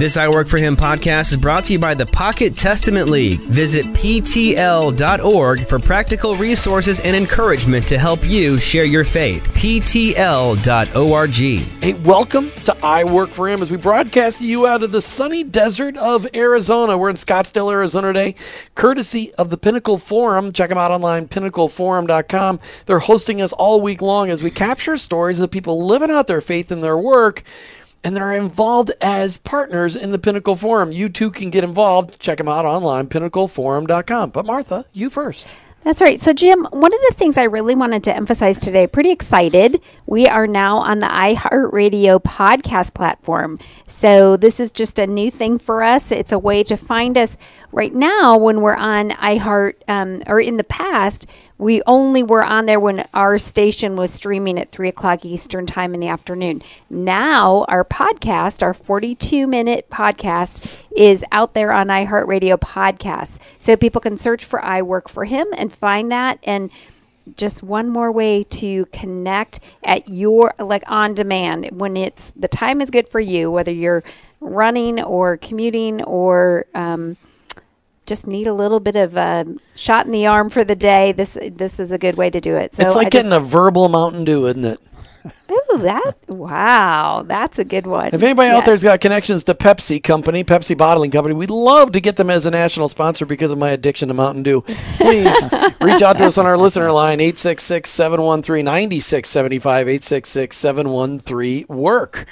This I Work For Him podcast is brought to you by the Pocket Testament League. Visit PTL.org for practical resources and encouragement to help you share your faith. PTL.org. Hey, welcome to I Work For Him as we broadcast to you out of the sunny desert of Arizona. We're in Scottsdale, Arizona today, courtesy of the Pinnacle Forum. Check them out online, pinnacleforum.com. They're hosting us all week long as we capture stories of people living out their faith in their work and that are involved as partners in the Pinnacle Forum. You too can get involved. Check them out online, pinnacleforum.com. But Martha, you first. That's right. So, Jim, one of the things I really wanted to emphasize today, pretty excited, we are now on the iHeartRadio podcast platform. So, this is just a new thing for us. It's a way to find us right now when we're on iHeart, um, or in the past, we only were on there when our station was streaming at 3 o'clock Eastern Time in the afternoon. Now, our podcast, our 42 minute podcast, is out there on iHeartRadio podcasts. So people can search for I Work for Him and find that. And just one more way to connect at your, like on demand, when it's the time is good for you, whether you're running or commuting or, um, just need a little bit of a shot in the arm for the day, this this is a good way to do it. So it's like I getting just, a verbal Mountain Dew, isn't it? Ooh, that wow, that's a good one. If anybody yes. out there's got connections to Pepsi Company, Pepsi Bottling Company, we'd love to get them as a national sponsor because of my addiction to Mountain Dew. Please reach out to us on our listener line 866-713-9675 866-713-work.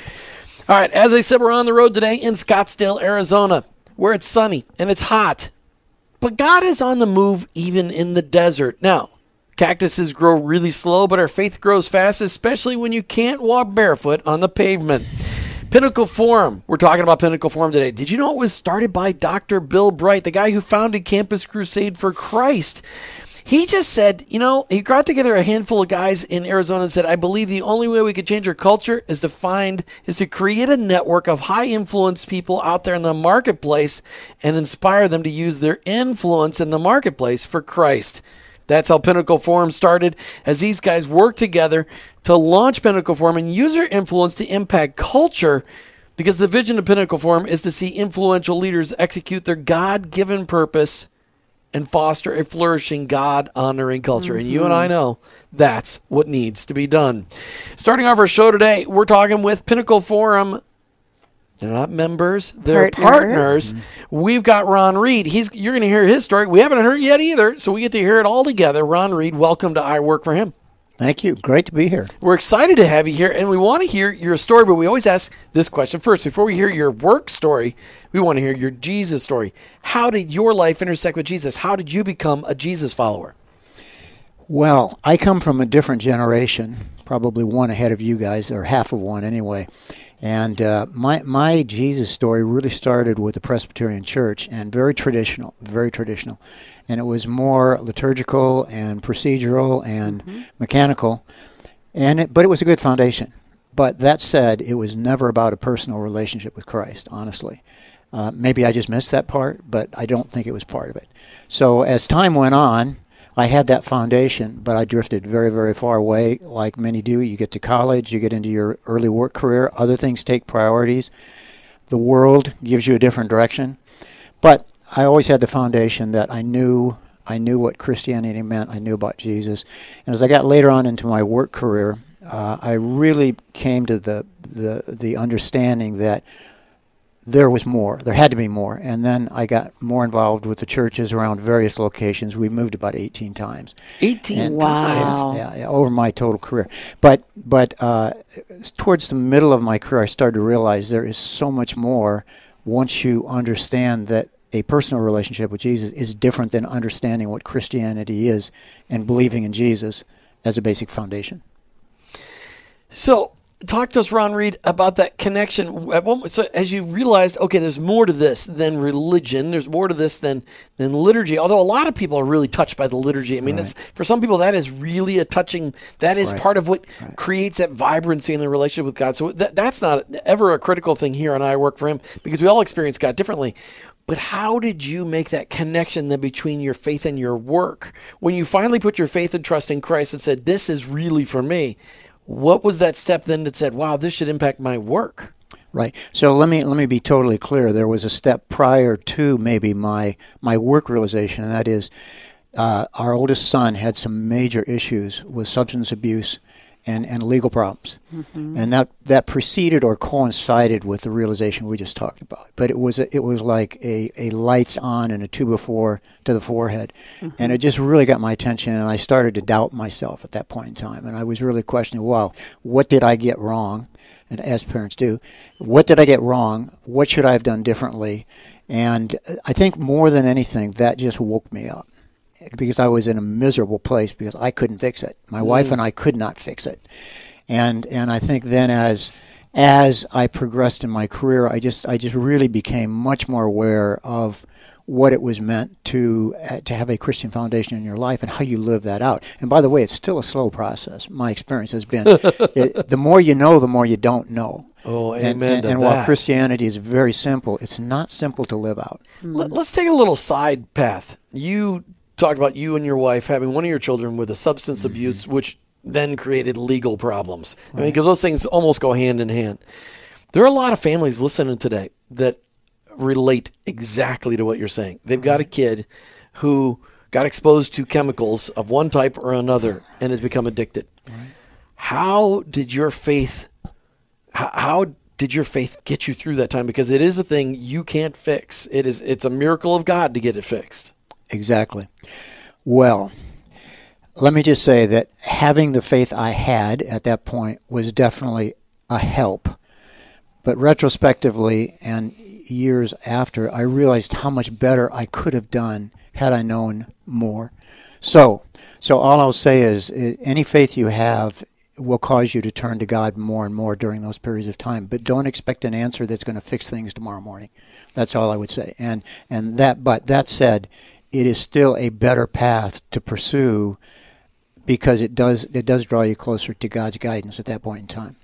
All right, as I said, we're on the road today in Scottsdale, Arizona, where it's sunny and it's hot but God is on the move even in the desert. Now, cactuses grow really slow, but our faith grows fast, especially when you can't walk barefoot on the pavement. Pinnacle Forum. We're talking about Pinnacle Forum today. Did you know it was started by Dr. Bill Bright, the guy who founded Campus Crusade for Christ? He just said, you know, he got together a handful of guys in Arizona and said, I believe the only way we could change our culture is to find, is to create a network of high influence people out there in the marketplace and inspire them to use their influence in the marketplace for Christ. That's how Pinnacle Forum started, as these guys worked together to launch Pinnacle Forum and use their influence to impact culture because the vision of Pinnacle Forum is to see influential leaders execute their God given purpose and foster a flourishing God honoring culture. Mm-hmm. And you and I mm-hmm. know that's what needs to be done. Starting off our show today, we're talking with Pinnacle Forum. They're not members, they're Partner. partners. Mm-hmm. We've got Ron Reed. He's you're going to hear his story. We haven't heard it yet either, so we get to hear it all together. Ron Reed, welcome to I Work for Him. Thank you. Great to be here. We're excited to have you here, and we want to hear your story, but we always ask this question first. Before we hear your work story, we want to hear your Jesus story. How did your life intersect with Jesus? How did you become a Jesus follower? Well, I come from a different generation, probably one ahead of you guys, or half of one anyway. And uh, my my Jesus story really started with the Presbyterian Church, and very traditional, very traditional and it was more liturgical and procedural and mm-hmm. mechanical, and it, but it was a good foundation. But that said, it was never about a personal relationship with Christ. Honestly, uh, maybe I just missed that part, but I don't think it was part of it. So as time went on, I had that foundation, but I drifted very, very far away, like many do. You get to college, you get into your early work career, other things take priorities. The world gives you a different direction. But I always had the foundation that I knew I knew what Christianity meant. I knew about Jesus, and as I got later on into my work career, uh, I really came to the, the the understanding that there was more. There had to be more. And then I got more involved with the churches around various locations. We moved about 18 times. 18 and times? Yeah, yeah, over my total career. But but uh, towards the middle of my career, I started to realize there is so much more once you understand that a personal relationship with Jesus is different than understanding what Christianity is and believing in Jesus as a basic foundation. So, talk to us, Ron Reed, about that connection. So, as you realized, okay, there's more to this than religion. There's more to this than than liturgy. Although a lot of people are really touched by the liturgy. I mean, right. for some people, that is really a touching. That is right. part of what right. creates that vibrancy in the relationship with God. So that, that's not ever a critical thing here on I Work for Him because we all experience God differently. But how did you make that connection then between your faith and your work? When you finally put your faith and trust in Christ and said, This is really for me, what was that step then that said, Wow, this should impact my work? Right. So let me let me be totally clear. There was a step prior to maybe my my work realization, and that is, uh, our oldest son had some major issues with substance abuse and, and legal problems, mm-hmm. and that that preceded or coincided with the realization we just talked about. But it was a, it was like a, a lights on and a two before to the forehead, mm-hmm. and it just really got my attention, and I started to doubt myself at that point in time, and I was really questioning, wow, what did I get wrong? and as parents do, what did I get wrong? What should I have done differently? And I think more than anything, that just woke me up because I was in a miserable place because I couldn't fix it. My wife and I could not fix it. And and I think then as as I progressed in my career, I just I just really became much more aware of what it was meant to uh, to have a Christian foundation in your life and how you live that out. And by the way, it's still a slow process. My experience has been it, the more you know, the more you don't know. Oh, And, amen and, to and while. Christianity is very simple, it's not simple to live out. Let, us take a little side path. You talked about you and your wife having one of your children with a substance Mm-hmm. abuse, which then created legal problems. I mean, because those things almost go hand in hand. There are a lot of families listening today that relate exactly to what you're saying. They've got a kid who got exposed to chemicals of one type or another and has become addicted. How did your faith how, how did your faith get you through that time because it is a thing you can't fix. It is it's a miracle of God to get it fixed. Exactly. Well, let me just say that having the faith I had at that point was definitely a help. But retrospectively and years after, I realized how much better I could have done had I known more. So, so all I'll say is, any faith you have will cause you to turn to God more and more during those periods of time. But don't expect an answer that's going to fix things tomorrow morning. That's all I would say. And and that, but that said, it is still a better path to pursue because it does it does draw you closer to God's guidance at that point in time.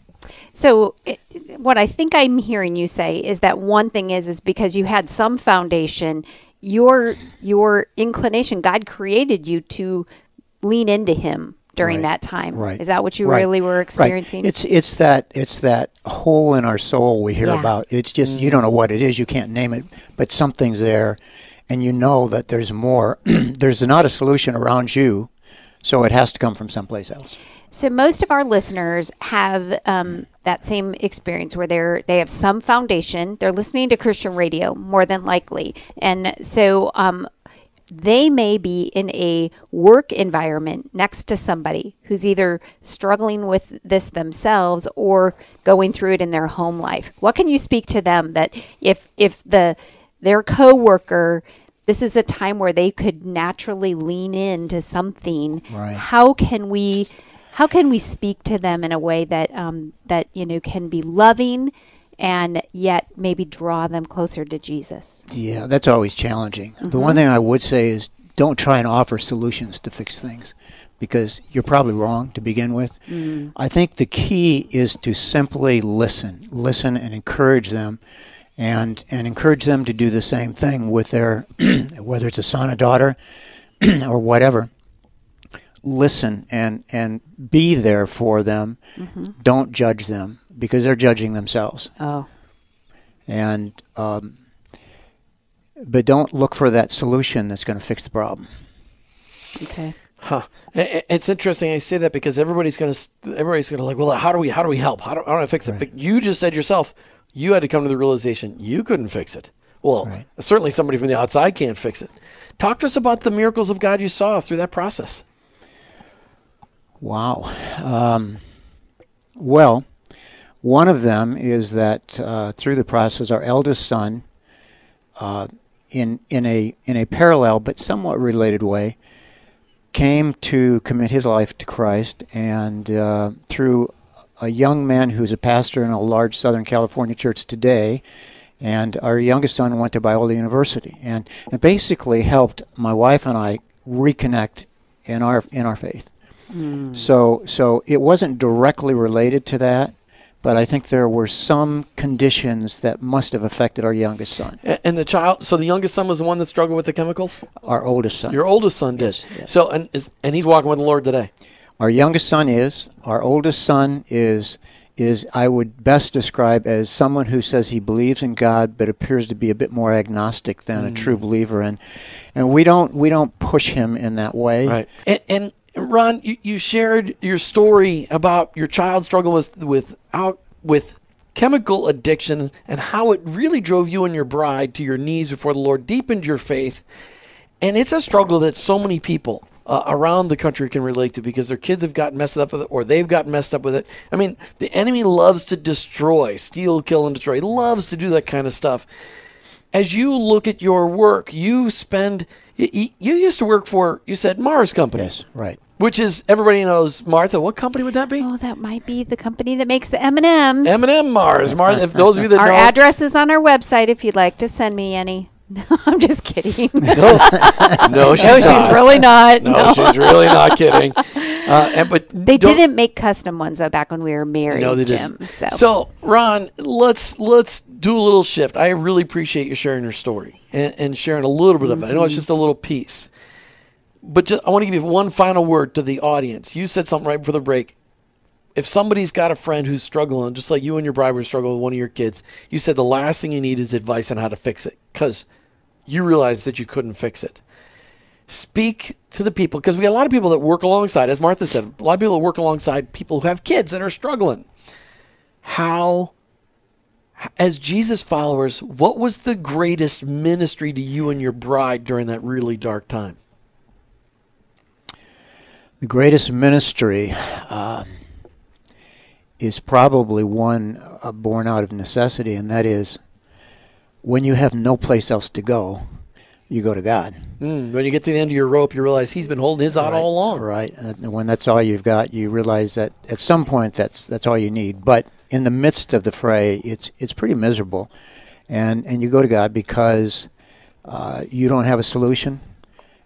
So, it, what I think I'm hearing you say is that one thing is is because you had some foundation, your your inclination, God created you to lean into Him during Right. that time. Right. Is that what you Right. really were Right. experiencing? It's it's that it's that hole in our soul we hear Yeah. about. It's just you mm. don't know what it is. You can't name it, but something's there, and you know that there's more. there's not a solution around you, so it has to come from someplace else. So most of our listeners have um, that same experience where they're they have some foundation. They're listening to Christian radio more than likely, and so um, they may be in a work environment next to somebody who's either struggling with this themselves or going through it in their home life. What can you speak to them that if if the their coworker this is a time where they could naturally lean into something Right. how can we how can we speak to them in a way that um, that you know can be loving and yet maybe draw them closer to Jesus? Yeah, that's always challenging. The one thing I would say is don't try and offer solutions to fix things because you're probably wrong to begin with. I think the key is to simply listen, listen and encourage them and and encourage them to do the same thing with their whether it's a son, a daughter, or whatever. Listen and and be there for them. Don't judge them because they're judging themselves Oh, and um, but don't look for that solution that's going to fix the problem. okay. Huh. I- I- It's interesting. I say that because everybody's gonna everybody's gonna like, well, how do we how do we help? How do, how do I fix it? But you just said yourself, you had to come to the realization you couldn't fix it. Well, Right. certainly somebody from the outside can't fix it. Talk to us about the miracles of God you saw through that process. Wow. Um, well, one of them is that uh, through the process, our eldest son, uh, in in a in a parallel but somewhat related way, came to commit his life to Christ, and uh, through a young man who's a pastor in a large Southern California church today. And our youngest son went to Biola University, and it basically helped my wife and I reconnect in our in our faith. Hmm. So so it wasn't directly related to that, but I think there were some conditions that must have affected our youngest son, And the child, so the youngest son was the one that struggled with the chemicals. our oldest son. Your oldest son did. Yes, yes. So and is and he's walking with the Lord today. Our youngest son is. Our oldest son is is I would best describe as someone who says he believes in God but appears to be a bit more agnostic than a true mm. believer and and we don't we don't push him in that way. Right. And, and Ron, you, you shared your story about your child struggle with with out with chemical addiction and how it really drove you and your bride to your knees before the Lord, deepened your faith. And it's a struggle that so many people uh, around the country can relate to because their kids have gotten messed up with it or they've gotten messed up with it. I mean, the enemy loves to destroy, steal, kill, and destroy. He loves to do that kind of stuff. As you look at your work, you spend. You, you used to work for, you said Mars Company. Yes, right. Which is everybody knows Martha. What company would that be? Oh, that might be the company that makes the M and M's. M and M Mars. Martha. If those of you that Our know, address is on our website if you'd like to send me any. No, I'm just kidding. no, no, she's, she's really not. No, No, she's really not kidding. Uh, and, but they didn't make custom ones though back when we were married, No, they Jim. didn't. So, So, Ron, let's let's do a little shift. I really appreciate you sharing your story and, and sharing a little bit of it. I know it's just a little piece, but just, I want to give you one final word to the audience. You said something right before the break. If somebody's got a friend who's struggling, just like you and your bride were struggling with one of your kids, you said the last thing you need is advice on how to fix it because you realized that you couldn't fix it. Speak to the people because we got a lot of people that work alongside, as Martha said, a lot of people that work alongside people who have kids that are struggling how as Jesus followers, what was the greatest ministry to you and your bride during that really dark time? The greatest ministry uh, is probably one uh, born out of necessity, and that is when you have no place else to go, you go to God. Mm, when you get to the end of your rope, you realize he's been holding his out all along. Right. And when that's all you've got, you realize that at some point that's that's all you need. But in the midst of the fray, it's it's pretty miserable, and and you go to God because uh, you don't have a solution,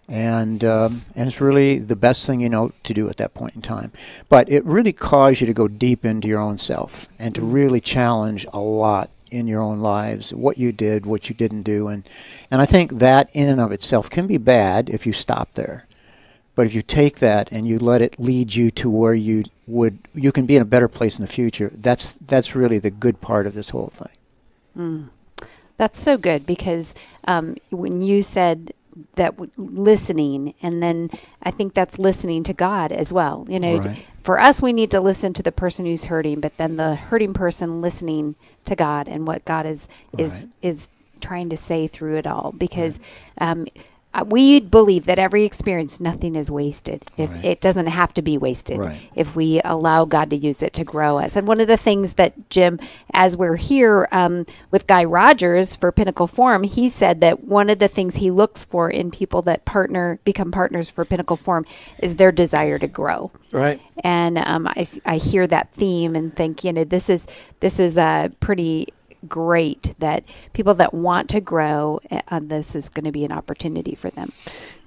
and um, and it's really the best thing you know to do at that point in time. But it really caused you to go deep into your own self and to really challenge a lot in your own lives, what you did, what you didn't do, and and I think that in and of itself can be bad if you stop there. But if you take that and you let it lead you to where you would you can be in a better place in the future, that's that's really the good part of this whole thing. That's so good because um, when you said that w- listening, and then I think that's listening to God as well. You know, Right. for us, we need to listen to the person who's hurting, but then the hurting person listening to God and what God is is is trying to say through it all. Because um, uh, we believe that every experience, nothing is wasted. If Right. it doesn't have to be wasted, Right. if we allow God to use it to grow us. And one of the things that Jim, as we're here um, with Guy Rodgers for Pinnacle Forum, he said that one of the things he looks for in people that partner, become partners for Pinnacle Forum, is their desire to grow. Right. And um, I, I hear that theme and think, you know, this is this is a pretty great that people that want to grow, uh, this is going to be an opportunity for them.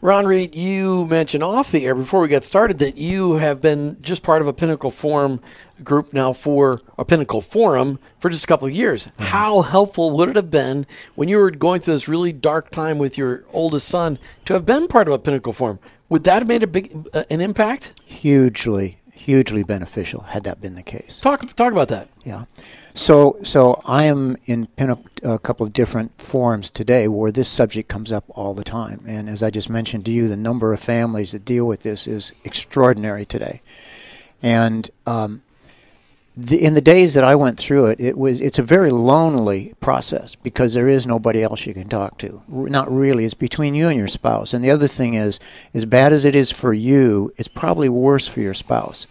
Ron Reed, you mentioned off the air before we got started that you have been just part of a Pinnacle Forum group now for a Pinnacle Forum for just a couple of years. How helpful would it have been when you were going through this really dark time with your oldest son to have been part of a Pinnacle Forum? Would that have made a big uh, an impact? Hugely, hugely beneficial had that been the case. Talk talk about that. Yeah. So, so I am in pin up a couple of different forums today where this subject comes up all the time. And as I just mentioned to you, the number of families that deal with this is extraordinary today. And um, the, in the days that I went through it, it was it's a very lonely process because there is nobody else you can talk to. Not really. It's between you and your spouse. And the other thing is, as bad as it is for you, it's probably worse for your spouse.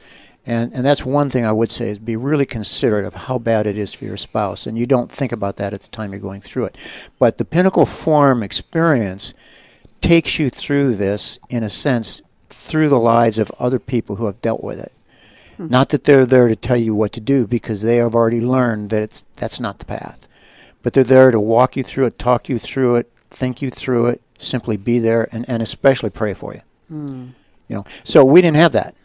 And and that's one thing I would say is be really considerate of how bad it is for your spouse. And you don't think about that at the time you're going through it. But the Pinnacle Forum experience takes you through this in a sense through the lives of other people who have dealt with it. Mm-hmm. Not that they're there to tell you what to do because they have already learned that it's that's not the path. But they're there to walk you through it, talk you through it, think you through it, simply be there and, and especially pray for you. Mm. You know. So we didn't have that.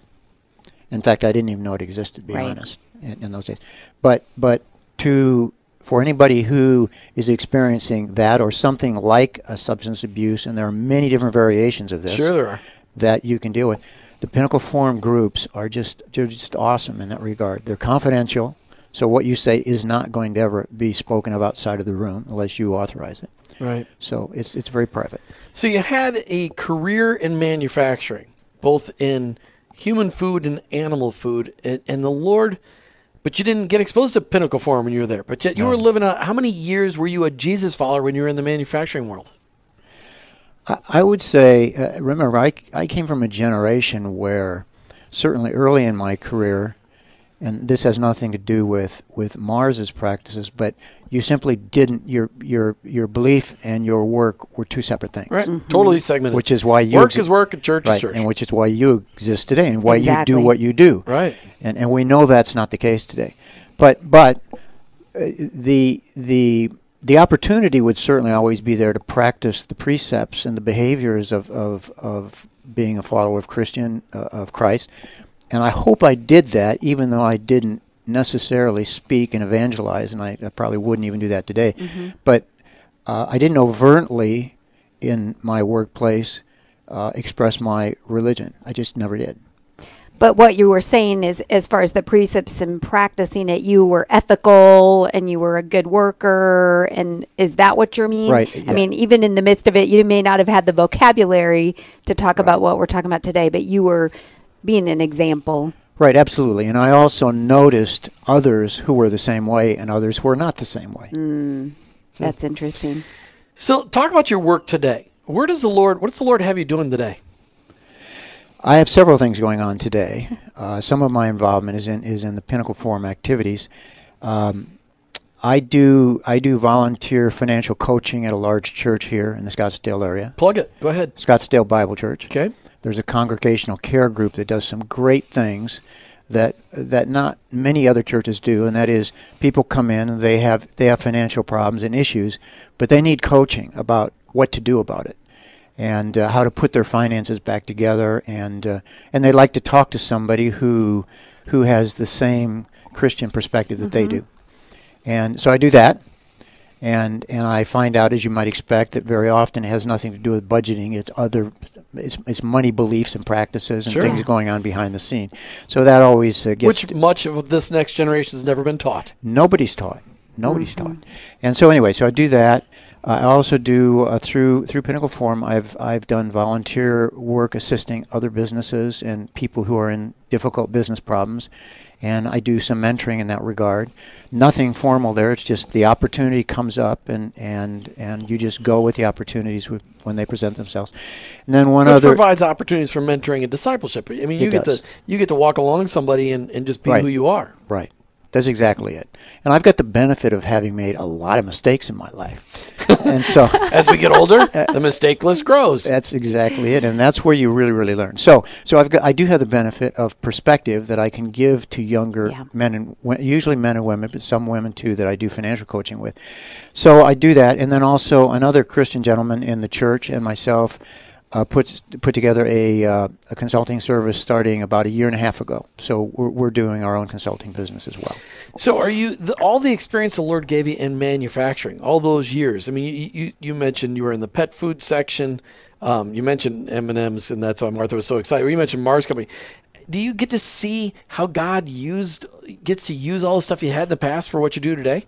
In fact, I didn't even know it existed to be Right. honest in, in those days. But but to for anybody who is experiencing that or something like a substance abuse, and there are many different variations of this Sure there are. that you can deal with. The Pinnacle Forum groups are just they're just awesome in that regard. They're confidential. So what you say is not going to ever be spoken of outside of the room unless you authorize it. Right. So it's it's very private. So you had a career in manufacturing, both in human food and animal food, and, and the Lord. But you didn't get exposed to Pinnacle Forum when you were there. But yet you were living a. How many years were you a Jesus follower when you were in the manufacturing world? I, I would say, uh, remember, I, I came from a generation where, certainly early in my career, and this has nothing to do with, with Mars's practices, but you simply didn't your your your belief and your work were two separate things. Right. Totally segmented. Which is why you work exi- is work and church right, is church. and which is why you exist today and why Exactly. you do what you do. Right. And and we know that's not the case today. But but uh, the the the opportunity would certainly always be there to practice the precepts and the behaviors of of, of being a follower of Christian uh, of Christ. And I hope I did that, even though I didn't necessarily speak and evangelize, and I, I probably wouldn't even do that today. But uh, I didn't overtly in my workplace uh, express my religion. I just never did. But what you were saying is, as far as the precepts and practicing it, you were ethical and you were a good worker. And is that what you mean? Right, I mean, even in the midst of it, you may not have had the vocabulary to talk about what we're talking about today, but you were being an example. Right, absolutely. And I also noticed others who were the same way and others who were not the same way. Hmm, that's interesting. So talk about your work today. Where does the Lord? What does the Lord have you doing today? I have several things going on today. Uh, some of my involvement is in is in the Pinnacle Forum activities. Um, I do I do volunteer financial coaching at a large church here in the Scottsdale area, Plug it. Go ahead. Scottsdale Bible Church. Okay. There's a congregational care group that does some great things that that not many other churches do, and that is people come in and they have they have financial problems and issues, but they need coaching about what to do about it and uh, how to put their finances back together, and uh, and they like to talk to somebody who who has the same Christian perspective that they do, and so I do that. And and I find out, as you might expect, that very often it has nothing to do with budgeting. It's other, it's, it's money beliefs and practices and Sure. things going on behind the scene. So that always uh, gets Which much of this next generation has never been taught. nobody's taught. Nobody's taught. And so anyway, so I do that. I also do uh, through through Pinnacle Forum. I've I've done volunteer work assisting other businesses and people who are in difficult business problems, and I do some mentoring in that regard. Nothing formal there. It's just the opportunity comes up, and and and you just go with the opportunities with, when they present themselves. And then one Which other provides opportunities for mentoring and discipleship. I mean, you get does. to you get to walk along somebody and, and just be Right. who you are. Right. That's exactly it. And I've got the benefit of having made a lot of mistakes in my life. and so As we get older, uh, the mistake list grows. that's exactly it. And that's where you really, really learn. So so I've got I do have the benefit of perspective that I can give to younger Yeah. men and usually men and women, but some women too that I do financial coaching with. So I do that and then also another Christian gentleman in the church and myself uh, put put together a, uh, a consulting service starting about a year and a half ago. So we're, we're doing our own consulting business as well. So, are you the, all the experience the Lord gave you in manufacturing, all those years? I mean, you you, you mentioned you were in the pet food section. Um, you mentioned M and M's, and that's why Martha was so excited. You mentioned Mars Company. Do you get to see how God used gets to use all the stuff you had in the past for what you do today?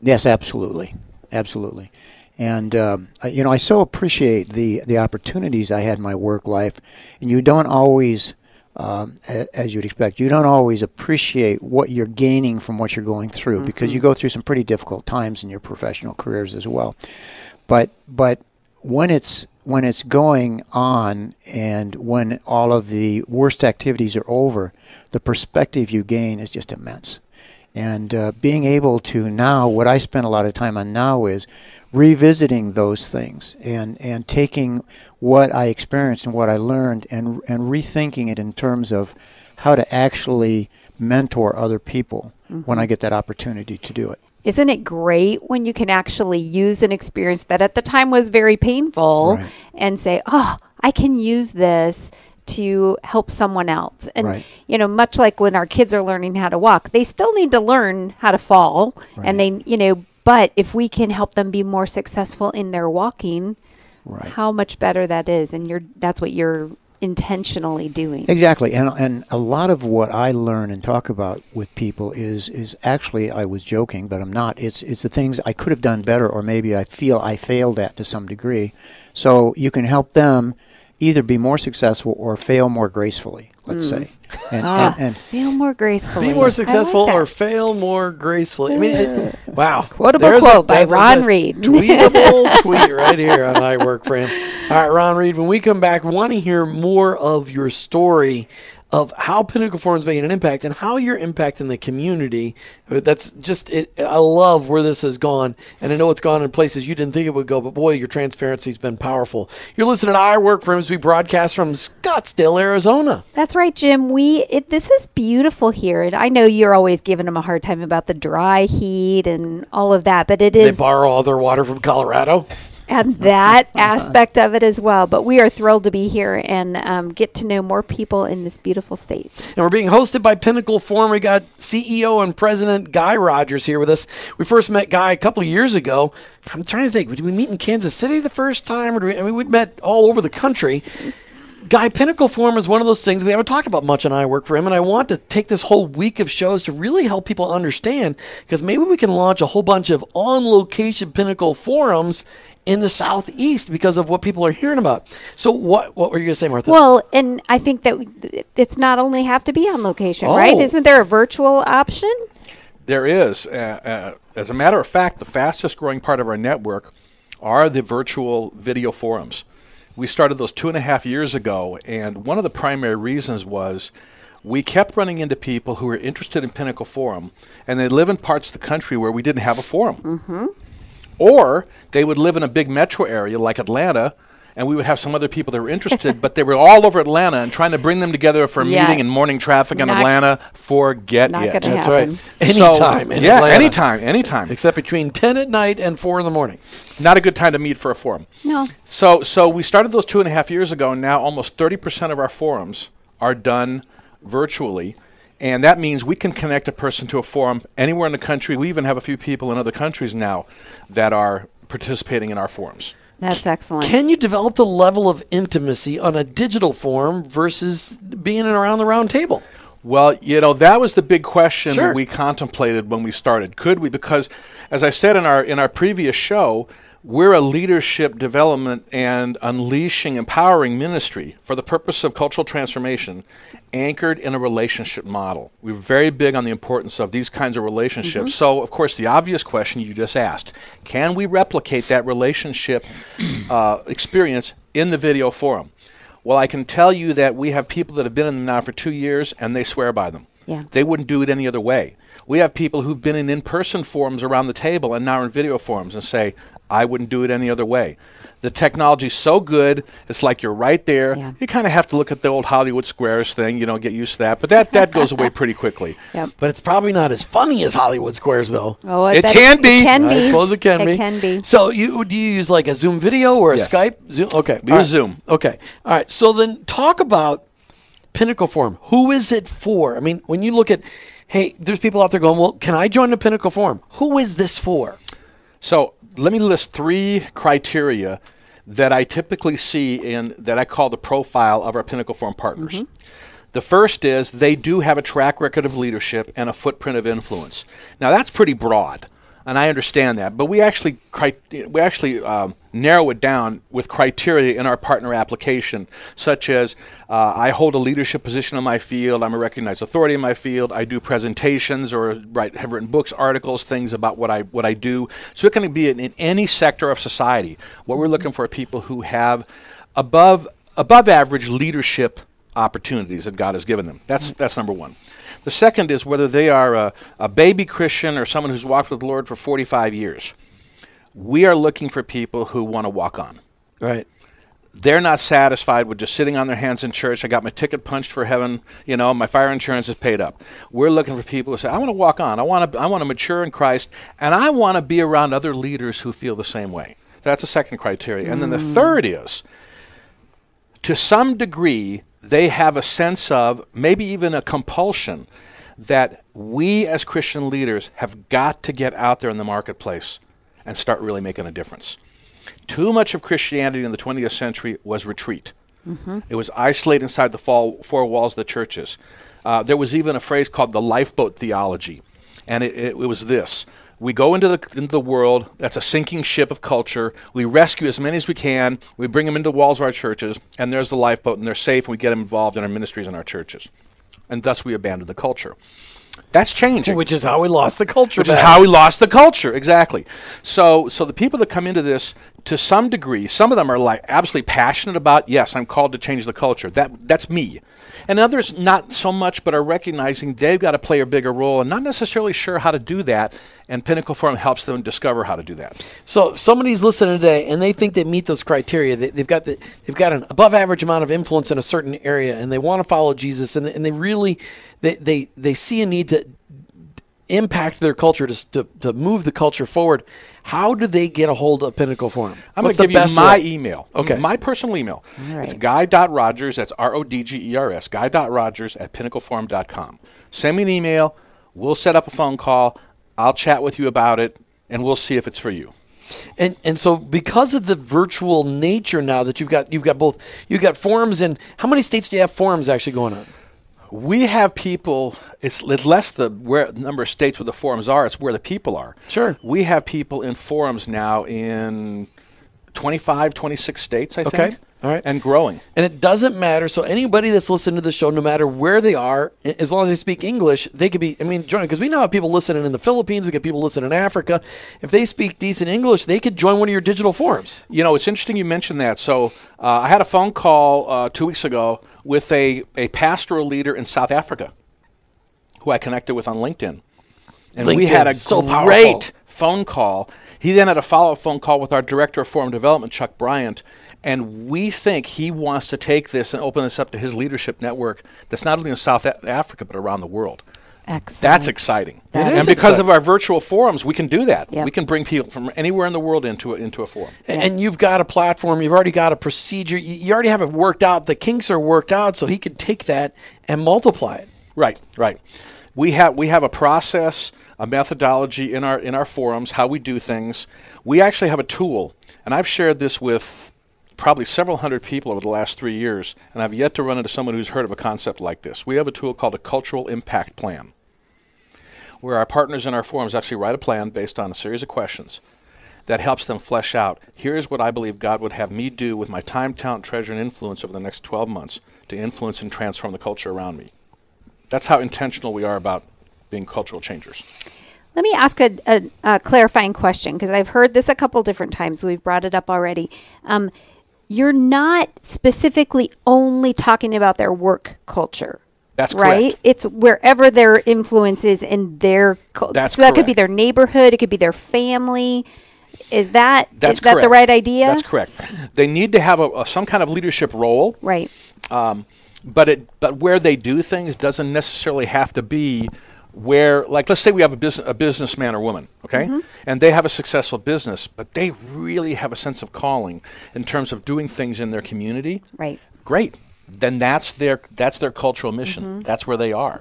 Yes, absolutely, absolutely. And um, I- you know, I so appreciate the the opportunities I had in my work life, and you don't always, um, as you'd expect, you don't always appreciate what you're gaining from what you're going through because you go through some pretty difficult times in your professional careers as well. But but when it's when it's going on and when all of the worst activities are over, the perspective you gain is just immense. And uh, being able to now, what I spend a lot of time on now is revisiting those things and, and taking what I experienced and what I learned and, and rethinking it in terms of how to actually mentor other people when I get that opportunity to do it. Isn't it great when you can actually use an experience that at the time was very painful Right. and say, oh, I can use this to help someone else? And, Right. you know, much like when our kids are learning how to walk, they still need to learn how to fall. And they, you know, but if we can help them be more successful in their walking, Right. how much better that is. And you're, that's what you're intentionally doing. Exactly, and and a lot of what I learn and talk about with people is is actually I was joking, but I'm not. It's it's the things I could have done better, or maybe I feel I failed at to some degree. So you can help them either be more successful or fail more gracefully. Let's say, and, Ah, and, and feel more gracefully. Be more successful that. or fail more gracefully. I mean, it, wow. Quotable There's quote by Ron a Reed. Tweetable tweet right here on I Work for Him. All right, Ron Reed, when we come back, we want to hear more of your story of how Pinnacle Forum is making an impact and how you're impacting the community. That's just, it, I love where this has gone. And I know it's gone in places you didn't think it would go, but boy, your transparency has been powerful. You're listening to I Work for Him as we broadcast from Scottsdale, Arizona. That's right, Jim. We it, this is beautiful here, and I know you're always giving them a hard time about the dry heat and all of that, but it is. They borrow all their water from Colorado. And that aspect of it as well. But we are thrilled to be here and um, get to know more people in this beautiful state. And we're being hosted by Pinnacle Forum. We got CEO and President Guy Rodgers here with us. We first met Guy a couple of years ago. I'm trying to think. Did we meet in Kansas City the first time? Or we, I mean, we've met all over the country. Guy, Pinnacle Forum is one of those things we haven't talked about much and I Work for Him, and I want to take this whole week of shows to really help people understand because maybe we can launch a whole bunch of on location Pinnacle Forums in the Southeast because of what people are hearing about. So, what, what were you going to say, Martha? Well, and I think that it's not only have to be on location, right? Oh. Isn't there a virtual option? There is. Uh, uh, as a matter of fact, the fastest growing part of our network are the virtual video forums. We started those two and a half years ago, and one of the primary reasons was we kept running into people who were interested in Pinnacle Forum, and they live in parts of the country where we didn't have a forum. Mm-hmm. Or they would live in a big metro area like Atlanta, and we would have some other people that were interested, but they were all over Atlanta and trying to bring them together for a Yeah. meeting in morning traffic in Not- Atlanta. Forget not it. gonna That's happen. right. So- Anytime. in yeah, Atlanta. anytime, anytime. except between 10 at night and 4 in the morning. Not a good time to meet for a forum. No. So, so we started those two and a half years ago, and now almost 30% of our forums are done virtually. And that means we can connect a person to a forum anywhere in the country. We even have a few people in other countries now that are participating in our forums. That's excellent. Can you develop the level of intimacy on a digital forum versus being around the round table? Well, you know, that was the big question Sure. that we contemplated when we started. Could we? Because, as I said in our in our previous show, we're a leadership development and unleashing, empowering ministry for the purpose of cultural transformation, anchored in a relationship model. We're very big on the importance of these kinds of relationships. So, of course, the obvious question you just asked: Can we replicate that relationship uh, experience in the video forum? Well, I can tell you that we have people that have been in them now for two years, and they swear by them. Yeah. They wouldn't do it any other way. We have people who've been in in-person forums around the table and now are in video forums and say, "I wouldn't do it any other way." The technology's so good; it's like you're right there. Yeah. You kind of have to look at the old Hollywood Squares thing, you know, get used to that. But that that goes away pretty quickly. Yep. But it's probably not as funny as Hollywood Squares, though. Oh, I It bet can be. It can I be. suppose it can be. It can be. So, you do you use like a Zoom video or a Yes. Skype? Zoom. Okay, We all use Zoom. Okay, all right. So then, talk about Pinnacle Forum. Who is it for? I mean, when you look at, hey, there's people out there going, well, can I join the Pinnacle Forum? Who is this for? So let me list three criteria that I typically see in that I call the profile of our Pinnacle Forum partners. Mm-hmm. The first is they do have a track record of leadership and a footprint of influence. Now that's pretty broad, and I understand that, but we actually cri- we actually um, narrow it down with criteria in our partner application, such as uh, I hold a leadership position in my field, I'm a recognized authority in my field, I do presentations or write have written books, articles, things about what I what I do. So it can be in, in any sector of society. What we're looking for are people who have above above average leadership opportunities that God has given them. That's that's number one. The second is whether they are a, a baby Christian or someone who's walked with the Lord for 45 years. We are looking for people who want to walk on. Right. They're not satisfied with just sitting on their hands in church. I got my ticket punched for heaven. You know, my fire insurance is paid up. We're looking for people who say, "I want to walk on. I want to. I want to mature in Christ, and I want to be around other leaders who feel the same way." That's the second criteria. And then the mm. third is, to some degree, they have a sense of, maybe even a compulsion, that we as Christian leaders have got to get out there in the marketplace and start really making a difference. Too much of Christianity in the 20th century was retreat. It was isolated inside the fall, four walls of the churches. Uh, there was even a phrase called the lifeboat theology, and it, it, it was this. We go into the, into the world that's a sinking ship of culture. We rescue as many as we can. We bring them into the walls of our churches, and there's the lifeboat, and they're safe, and we get them involved in our ministries and our churches. And thus we abandon the culture. That's changing Which is how we lost the culture. which is how we lost the culture exactly so so the people that come into this to some degree some of them are like absolutely passionate about yes i'm called to change the culture. That that's me. And others not so much but are recognizing they've got to play a bigger role and not necessarily sure how to do that and pinnacle forum helps them discover how to do that. So somebody's listening today and they think they meet those criteria. They, they've got the, they've got an above average amount of influence in a certain area, and they want to follow Jesus, and, and they really they, they they see a need to impact their culture to, to to move the culture forward. How do they get a hold of Pinnacle Forum? I'm going to the give you my way? email. Okay. My personal email. All It's right. guy.rogers, that's R O D G E R S, guy.rogers at pinnacleforum.com. Send me an email. We'll set up a phone call. I'll chat with you about it, and we'll see if it's for you. And and so because of the virtual nature now that you've got you've got both you've got forums and how many states do you have forums actually going on? We have people. It's, it's less the where number of states where the forums are. It's where the people are. Sure. We have people in forums now in 25, 26 states. I Okay. think. All right. And growing. And it doesn't matter. So anybody that's listening to the show, no matter where they are, as long as they speak English, they could be. I mean, join because we now have people listening in the Philippines. We get people listening in Africa. If they speak decent English, they could join one of your digital forums. You know, it's interesting you mentioned that. So uh, I had a phone call uh, two weeks ago with a, a pastoral leader in South Africa who I connected with on LinkedIn. And we had a so great powerful. phone call. He then had a follow up phone call with our director of forum development, Chuck Bryant. And we think he wants to take this and open this up to his leadership network that's not only in South Africa, but around the world. Excellent. That's exciting. That and is because exciting. of our virtual forums, we can do that. Yep. We can bring people from anywhere in the world into a, into a forum. And- And you've got a platform. You've already got a procedure. You, you already have it worked out. The kinks are worked out, so he can take that and multiply it. Right, right. We have we have a process, a methodology in our in our forums, how we do things. We actually have a tool, and I've shared this with probably several hundred people over the last three years, and I've yet to run into someone who's heard of a concept like this. We have a tool called a cultural impact plan, where our partners in our forums actually write a plan based on a series of questions that helps them flesh out here's what I believe God would have me do with my time, talent, treasure, and influence over the next 12 months to influence and transform the culture around me. That's how intentional we are about being cultural changers. Let me ask a, a, a clarifying question because I've heard this a couple different times. We've brought it up already. Um, you're not specifically only talking about their work culture. That's right. correct. It's wherever their influence is in their culture. That's so that could be their neighborhood. It could be their family. Is that that is That's that the right idea? That's correct. They need to have a, a, some kind of leadership role, Right. Um, but it but where they do things doesn't necessarily have to be where like let's say we have a business a businessman or woman okay Mm-hmm. and they have a successful business but they really have a sense of calling in terms of doing things in their community Right. great then that's their that's their cultural mission Mm-hmm. that's where they are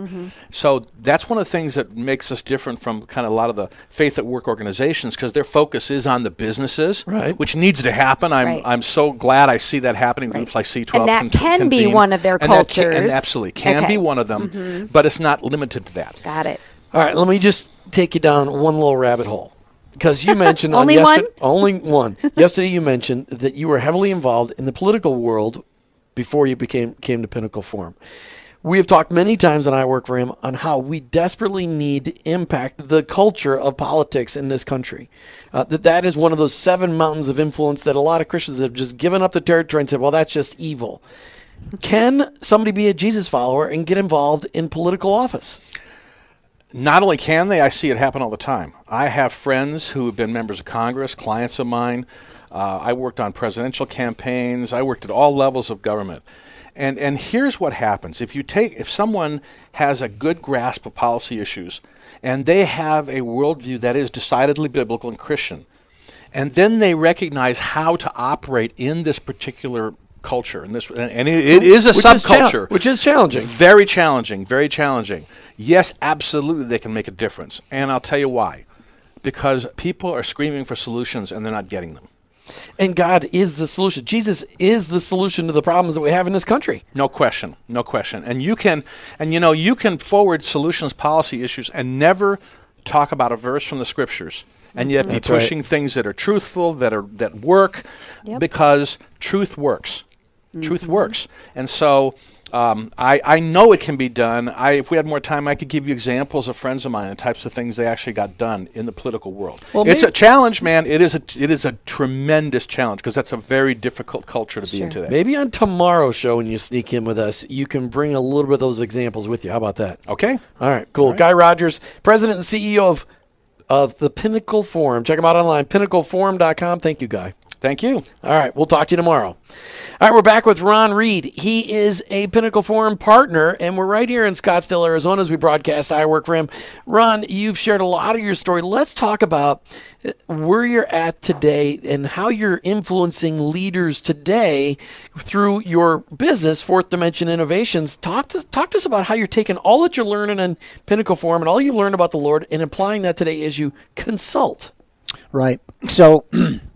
so that's one of the things that makes us different from kind of a lot of the faith at work organizations because their focus is on the businesses Right. which needs to happen i'm Right. i'm so glad i see that happening groups like c12 And that con- can be one of their And that can- and absolutely can Okay. be one of them but it's not limited to that Got it. All right, let me just take you down one little rabbit hole. Because you mentioned on Only yester- one? only one. Yesterday, you mentioned that you were heavily involved in the political world before you became came to Pinnacle Forum. We have talked many times, and I work for him, on how we desperately need to impact the culture of politics in this country. Uh, that that is one of those seven mountains of influence that a lot of Christians have just given up the territory and said, "Well, that's just evil." Can somebody be a Jesus follower and get involved in political office? not only can they, I see it happen all the time. I have friends who have been members of Congress, clients of mine. Uh, I worked on presidential campaigns. I worked at all levels of government. And, and here's what happens if you take if someone has a good grasp of policy issues and they have a worldview that is decidedly biblical and Christian, and then they recognize how to operate in this particular culture and this and it, it is a Which is subculture which is challenging. very challenging, very challenging. Yes, absolutely, they can make a difference. And I'll tell you why. Because people are screaming for solutions and they're not getting them. And God is the solution. Jesus is the solution to the problems that we have in this country. No question, no question. And you can, and you know, you can forward solutions, policy issues, and never talk about a verse from the scriptures, and yet be That's right. pushing things that are truthful, that are that work, Yep. because truth works. Mm-hmm. Truth works, and so. Um, I, I know it can be done. I, if we had more time, I could give you examples of friends of mine and types of things they actually got done in the political world. Well, it's maybe- a challenge, man. It is a it is a tremendous challenge because that's a very difficult culture to be in today. Maybe on tomorrow's show, when you sneak in with us, you can bring a little bit of those examples with you. How about that? Okay. All right, cool. Guy Rodgers, president and CEO of of the Pinnacle Forum. Check him out online, pinnacleforum.com. Thank you, Guy. Thank you. All right, we'll talk to you tomorrow. All right, we're back with Ron Reed. He is a Pinnacle Forum partner, and we're right here in Scottsdale, Arizona as we broadcast. I work for him. Ron, you've shared a lot of your story. Let's talk about uh, where you're at today and how you're influencing leaders today through your business, Fourth Dimension Innovations. Talk to talk to us about how you're taking all that you're learning in Pinnacle Forum and all you've learned about the Lord and applying that today as you consult. Right. So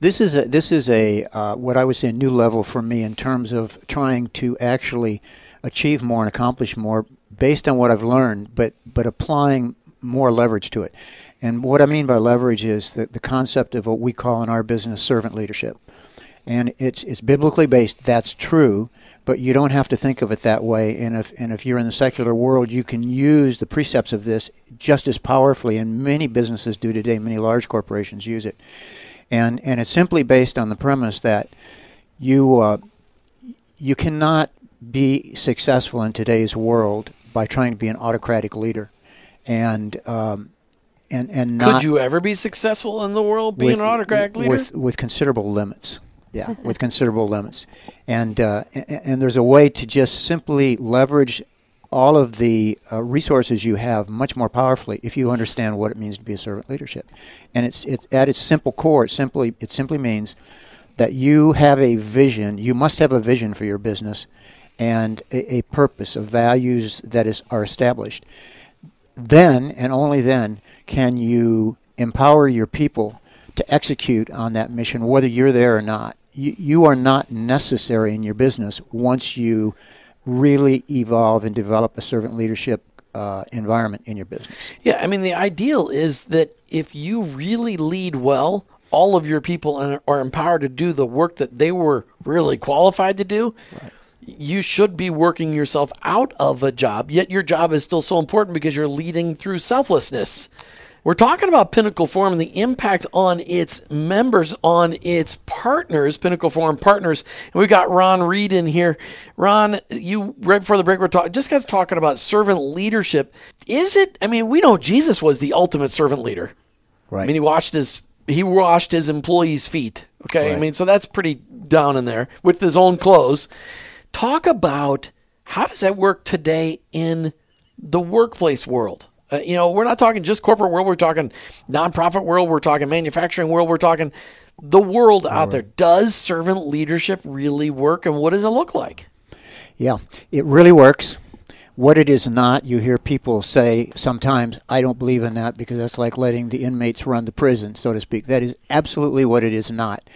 this is a this is a uh, what I would say a new level for me in terms of trying to actually achieve more and accomplish more based on what I've learned, but but applying more leverage to it. And what I mean by leverage is the, the concept of what we call in our business servant leadership. And it's it's biblically based. That's true, but you don't have to think of it that way. And if and if you're in the secular world, you can use the precepts of this just as powerfully. And many businesses do today. Many large corporations use it. And and it's simply based on the premise that you uh, you cannot be successful in today's world by trying to be an autocratic leader, and um, and and not Could you ever be successful in the world being with- an autocratic leader? with with considerable limits. Yeah, with considerable limits, and uh, and, and there's a way to just simply leverage all of the uh, resources you have much more powerfully if you understand what it means to be a servant leadership. And it's it's at its simple core. It simply it simply means that you have a vision. You must have a vision for your business, and a, a purpose of values that is are established then and only then can you empower your people to execute on that mission, whether you're there or not. You, you are not necessary in your business once you really evolve and develop a servant leadership uh, environment in your business. Yeah, I mean, the ideal is that if you really lead well, all of your people are are empowered to do the work that they were really qualified to do. You should be working yourself out of a job, yet your job is still so important because you're leading through selflessness. We're talking about Pinnacle Forum and the impact on its members, on its partners, Pinnacle Forum partners. And we've got Ron Reed in here. Ron, you right before the break, we're talking just guys talking about servant leadership. Is it? I mean, we know Jesus was the ultimate servant leader. Right. I mean, he washed his he washed his employees' feet. Okay, I mean, so that's pretty down in there with his own clothes. Talk about how does that work today in the workplace world? Uh, you know, we're not talking just corporate world. We're talking nonprofit world. We're talking manufacturing world. We're talking the world out there. Does servant leadership really work, and what does it look like? Yeah, it really works. What it is not, you hear people say sometimes, I don't believe in that because that's like letting the inmates run the prison, so to speak. That is absolutely what it is not.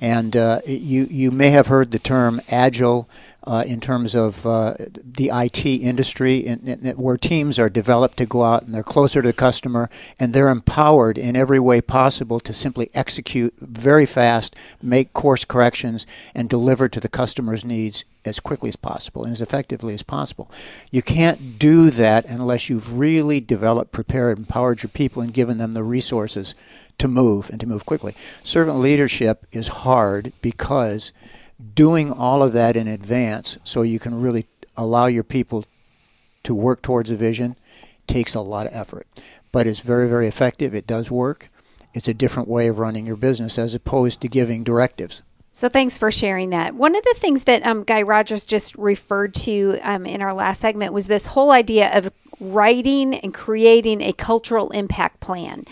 And uh, you, you may have heard the term agile uh, in terms of uh, the IT industry, in, in, where teams are developed to go out and they're closer to the customer and they're empowered in every way possible to simply execute very fast, make course corrections, and deliver to the customer's needs as quickly as possible and as effectively as possible. You can't do that unless you've really developed, prepared, empowered your people and given them the resources to move and to move quickly. Servant leadership is hard because doing all of that in advance so you can really allow your people to work towards a vision takes a lot of effort. But it's very, very effective. It does work. It's a different way of running your business as opposed to giving directives. So thanks for sharing that. One of the things that um, Guy Rodgers just referred to um, in our last segment was this whole idea of writing and creating a cultural impact plan.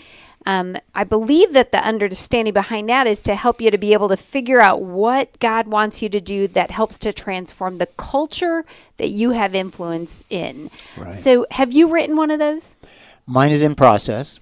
Um, I believe that the understanding behind that is to help you to be able to figure out what God wants you to do that helps to transform the culture that you have influence in. Right. So, have you written one of those? Mine is in process,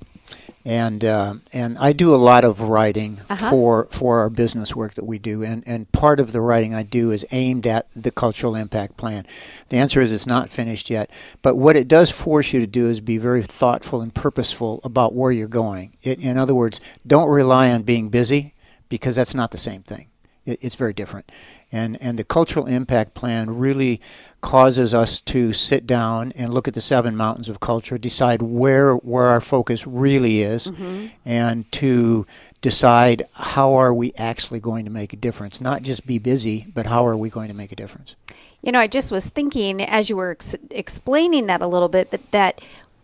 and uh, and I do a lot of writing Uh-huh. for for our business work that we do, and and part of the writing I do is aimed at the cultural impact plan. The answer is it's not finished yet, but what it does force you to do is be very thoughtful and purposeful about where you're going. It, in other words, don't rely on being busy because that's not the same thing. It, it's very different, and and the cultural impact plan really causes us to sit down and look at the seven mountains of culture, decide where where our focus really is, mm-hmm. and to decide how are we actually going to make a difference. Not just be busy, but how are we going to make a difference. You know, I just was thinking as you were ex- explaining that a little bit, but that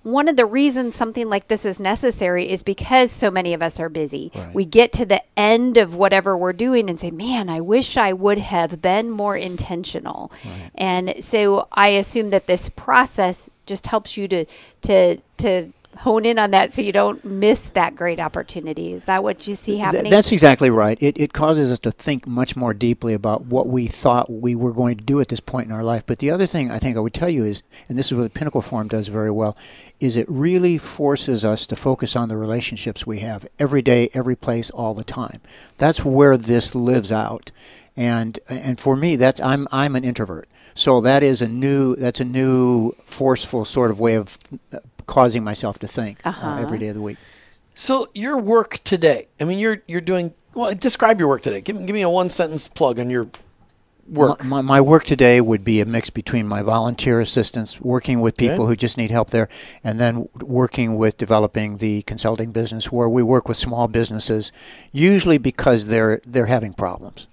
one of the reasons something like this is necessary is because so many of us are busy. Right. We get to the end of whatever we're doing and say, man, I wish I would have been more intentional. And so I assume that this process just helps you to, to, to, hone in on that so you don't miss that great opportunity is that what you see Th- happening that's exactly right. It, it causes us to think much more deeply about what we thought we were going to do at this point in our life. But the other thing I think I would tell you is, and this is what the Pinnacle Forum does very well, is it really forces us to focus on the relationships we have every day, every place, all the time. That's where this lives out. And and for me, that's I'm I'm an introvert. So that is a new that's a new forceful sort of way of uh, causing myself to think uh Uh-huh. every day of the week. So your work today. I mean, you're you're doing. Well, describe your work today. Give, me- give me a one sentence plug on your work. My, my, my work today would be a mix between my volunteer assistance, working with people Okay. who just need help there, and then working with developing the consulting business, where we work with small businesses, usually because they're they're having problems.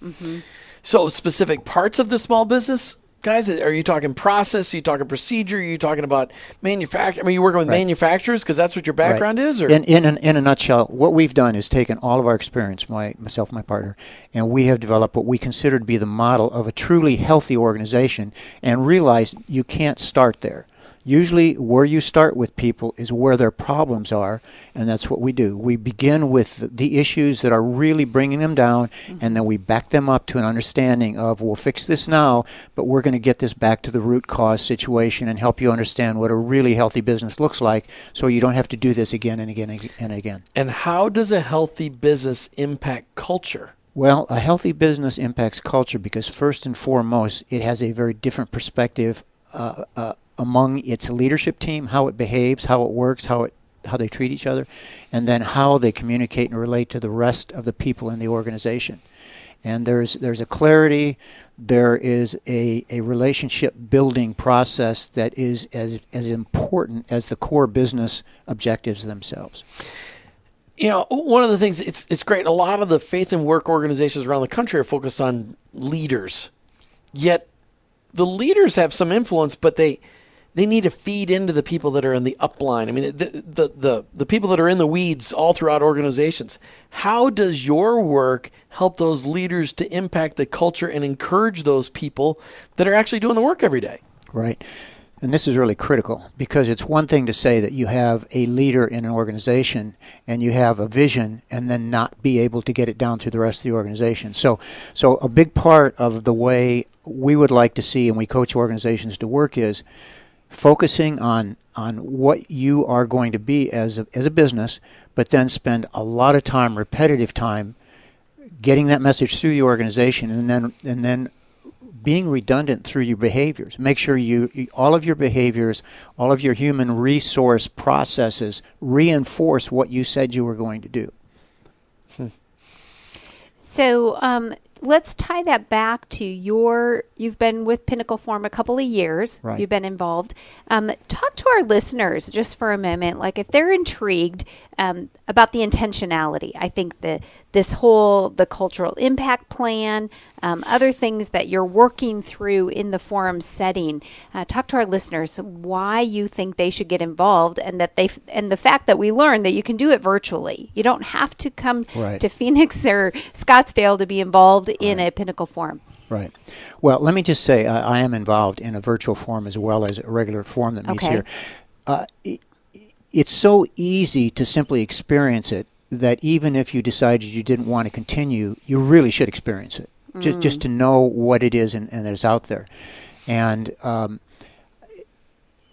So specific parts of the small business, guys. Are you talking process? Are you talking procedure? Are you talking about manufacturing? I mean, you working with Right. manufacturers because that's what your background Right. is, or in in, an, in a nutshell, what we've done is taken all of our experience, my myself, and my partner, and we have developed what we consider to be the model of a truly healthy organization, and realized you can't start there. Usually, where you start with people is where their problems are, and that's what we do. We begin with the- issues that are really bringing them down, and then we back them up to an understanding of we'll fix this now, but we're going to get this back to the root cause situation and help you understand what a really healthy business looks like, so you don't have to do this again and again and and again. and how does a healthy business impact culture? Well, a healthy business impacts culture because first and foremost, it has a very different perspective uh, uh, among its leadership team, how it behaves, how it works, how it how they treat each other, and then how they communicate and relate to the rest of the people in the organization. And there's there's a clarity, there is a, a relationship building process that is as as important as the core business objectives themselves. You know, one of the things it's it's great. A lot of the faith and work organizations around the country are focused on leaders, yet the leaders have some influence, but they they need to feed into the people that are in the upline. I mean, the the the, the people that are in the weeds all throughout organizations. How does your work help those leaders to impact the culture and encourage those people that are actually doing the work every day? Right. And this is really critical because it's one thing to say that you have a leader in an organization and you have a vision and then not be able to get it down to the rest of the organization. So so a big part of the way we would like to see and we coach organizations to work is focusing on on what you are going to be as a, as a business, but then spend a lot of time, repetitive time, getting that message through the organization, and then and then being redundant through your behaviors. Make sure you, all of your behaviors, all of your human resource processes reinforce what you said you were going to do. So um, let's tie that back to your. You've been with Pinnacle Forum a couple of years. Right. You've been involved. Um, talk to our listeners just for a moment. Like if they're intrigued um, about the intentionality, I think the this whole the cultural impact plan, um, other things that you're working through in the forum setting. Uh, talk to our listeners why you think they should get involved, and that they f- and the fact that we learned that you can do it virtually. You don't have to come Right. to Phoenix or Scottsdale to be involved in a Pinnacle Forum. Right. Well, let me just say I, I am involved in a virtual forum as well as a regular forum that meets Okay. here. Uh, it's so easy to simply experience it that even if you decided you didn't want to continue, you really should experience it. Just, just to know what it is and, and that it's out there. And um,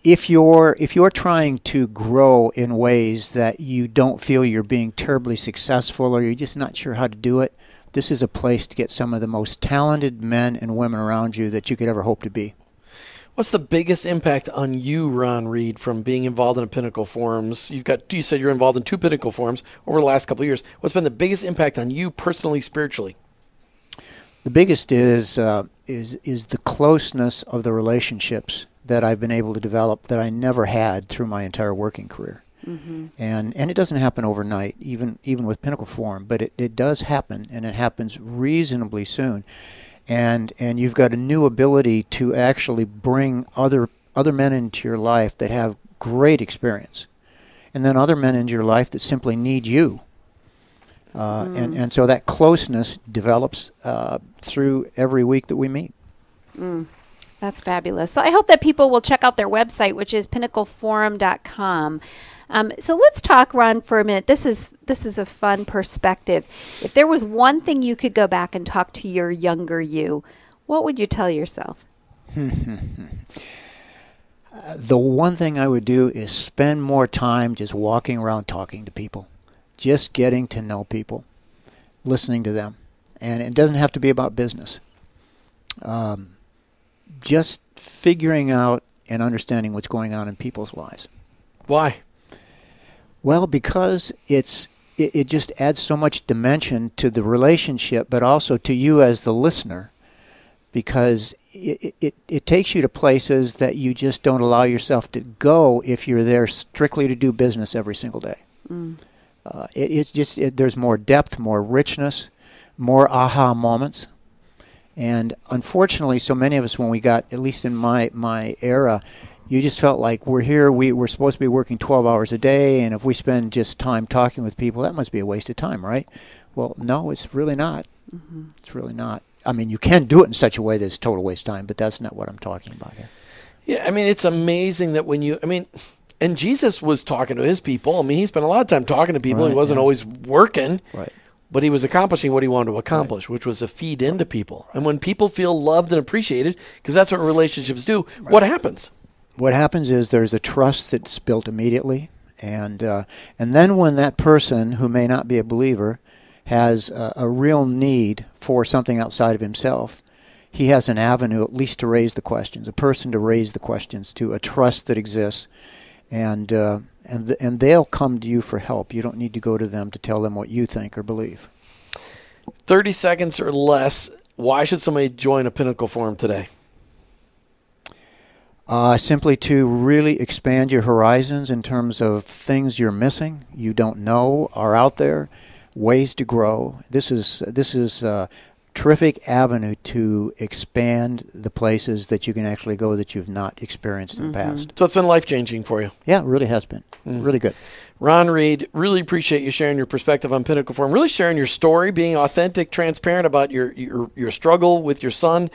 if you're if you're trying to grow in ways that you don't feel you're being terribly successful or you're just not sure how to do it, this is a place to get some of the most talented men and women around you that you could ever hope to be. What's the biggest impact on you, Ron Reed, from being involved in a Pinnacle Forums? You've got you said you're involved in two Pinnacle Forums over the last couple of years. What's been the biggest impact on you personally, spiritually? The biggest is uh, is is the closeness of the relationships that I've been able to develop that I never had through my entire working career. Mm-hmm. And and it doesn't happen overnight, even even with Pinnacle Forum, but it, it does happen, and it happens reasonably soon. And and you've got a new ability to actually bring other other men into your life that have great experience, and then other men into your life that simply need you. Uh, mm. and, and so that closeness develops uh, through every week that we meet. Mm. That's fabulous. So I hope that people will check out their website, which is pinnacleforum.com. Um, so let's talk, Ron, for a minute. This is this is a fun perspective. If there was one thing you could go back and talk to your younger you, what would you tell yourself? the one thing I would do is spend more time just walking around talking to people, just getting to know people, listening to them, and it doesn't have to be about business. Um, just figuring out and understanding what's going on in people's lives. Why? Well, because it's it, it just adds so much dimension to the relationship, but also to you as the listener, because it, it, it takes you to places that you just don't allow yourself to go if you're there strictly to do business every single day. Mm. Uh, it, it's just it, there's more depth, more richness, more aha moments. And unfortunately, so many of us, when we got, at least in my, my era, you just felt like we're here, we, we're supposed to be working 12 hours a day, and if we spend just time talking with people, that must be a waste of time, right? Well, no, it's really not. Mm-hmm. It's really not. I mean, you can do it in such a way that it's total waste time, but that's not what I'm talking about here. Yeah, I mean, it's amazing that when you, I mean, and Jesus was talking to his people. I mean, he spent a lot of time talking to people. Right, he wasn't yeah. always working. Right but he was accomplishing what he wanted to accomplish, right. which was to feed into people. And when people feel loved and appreciated, because that's what relationships do, right. what happens? What happens is there's a trust that's built immediately, and uh, and then when that person who may not be a believer has a, a real need for something outside of himself, he has an avenue at least to raise the questions, a person to raise the questions to, a trust that exists, and. Uh, and th- and they'll come to you for help. You don't need to go to them to tell them what you think or believe. 30 seconds or less. Why should somebody join a Pinnacle Forum today? Uh, simply to really expand your horizons in terms of things you're missing, you don't know, are out there, ways to grow. This is this is uh, terrific avenue to expand the places that you can actually go that you've not experienced in mm-hmm. the past. So it's been life changing for you. Yeah, it really has been. Mm. Really good. Ron Reed, really appreciate you sharing your perspective on Pinnacle Forum, really sharing your story, being authentic, transparent about your your, your struggle with your son,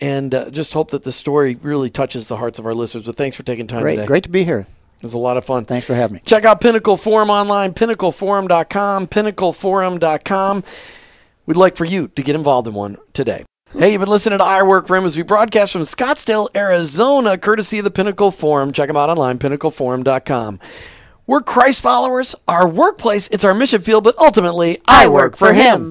and uh, just hope that the story really touches the hearts of our listeners. But thanks for taking time Great. today. Great to be here. It was a lot of fun. Thanks for having me. Check out Pinnacle Forum online, pinnacleforum.com, pinnacleforum.com. We'd like for you to get involved in one today. Hey, you've been listening to I Work For Him as we broadcast from Scottsdale, Arizona, courtesy of the Pinnacle Forum. Check them out online, pinnacleforum.com. We're Christ followers. Our workplace, it's our mission field, but ultimately, I, I work, work for him. him.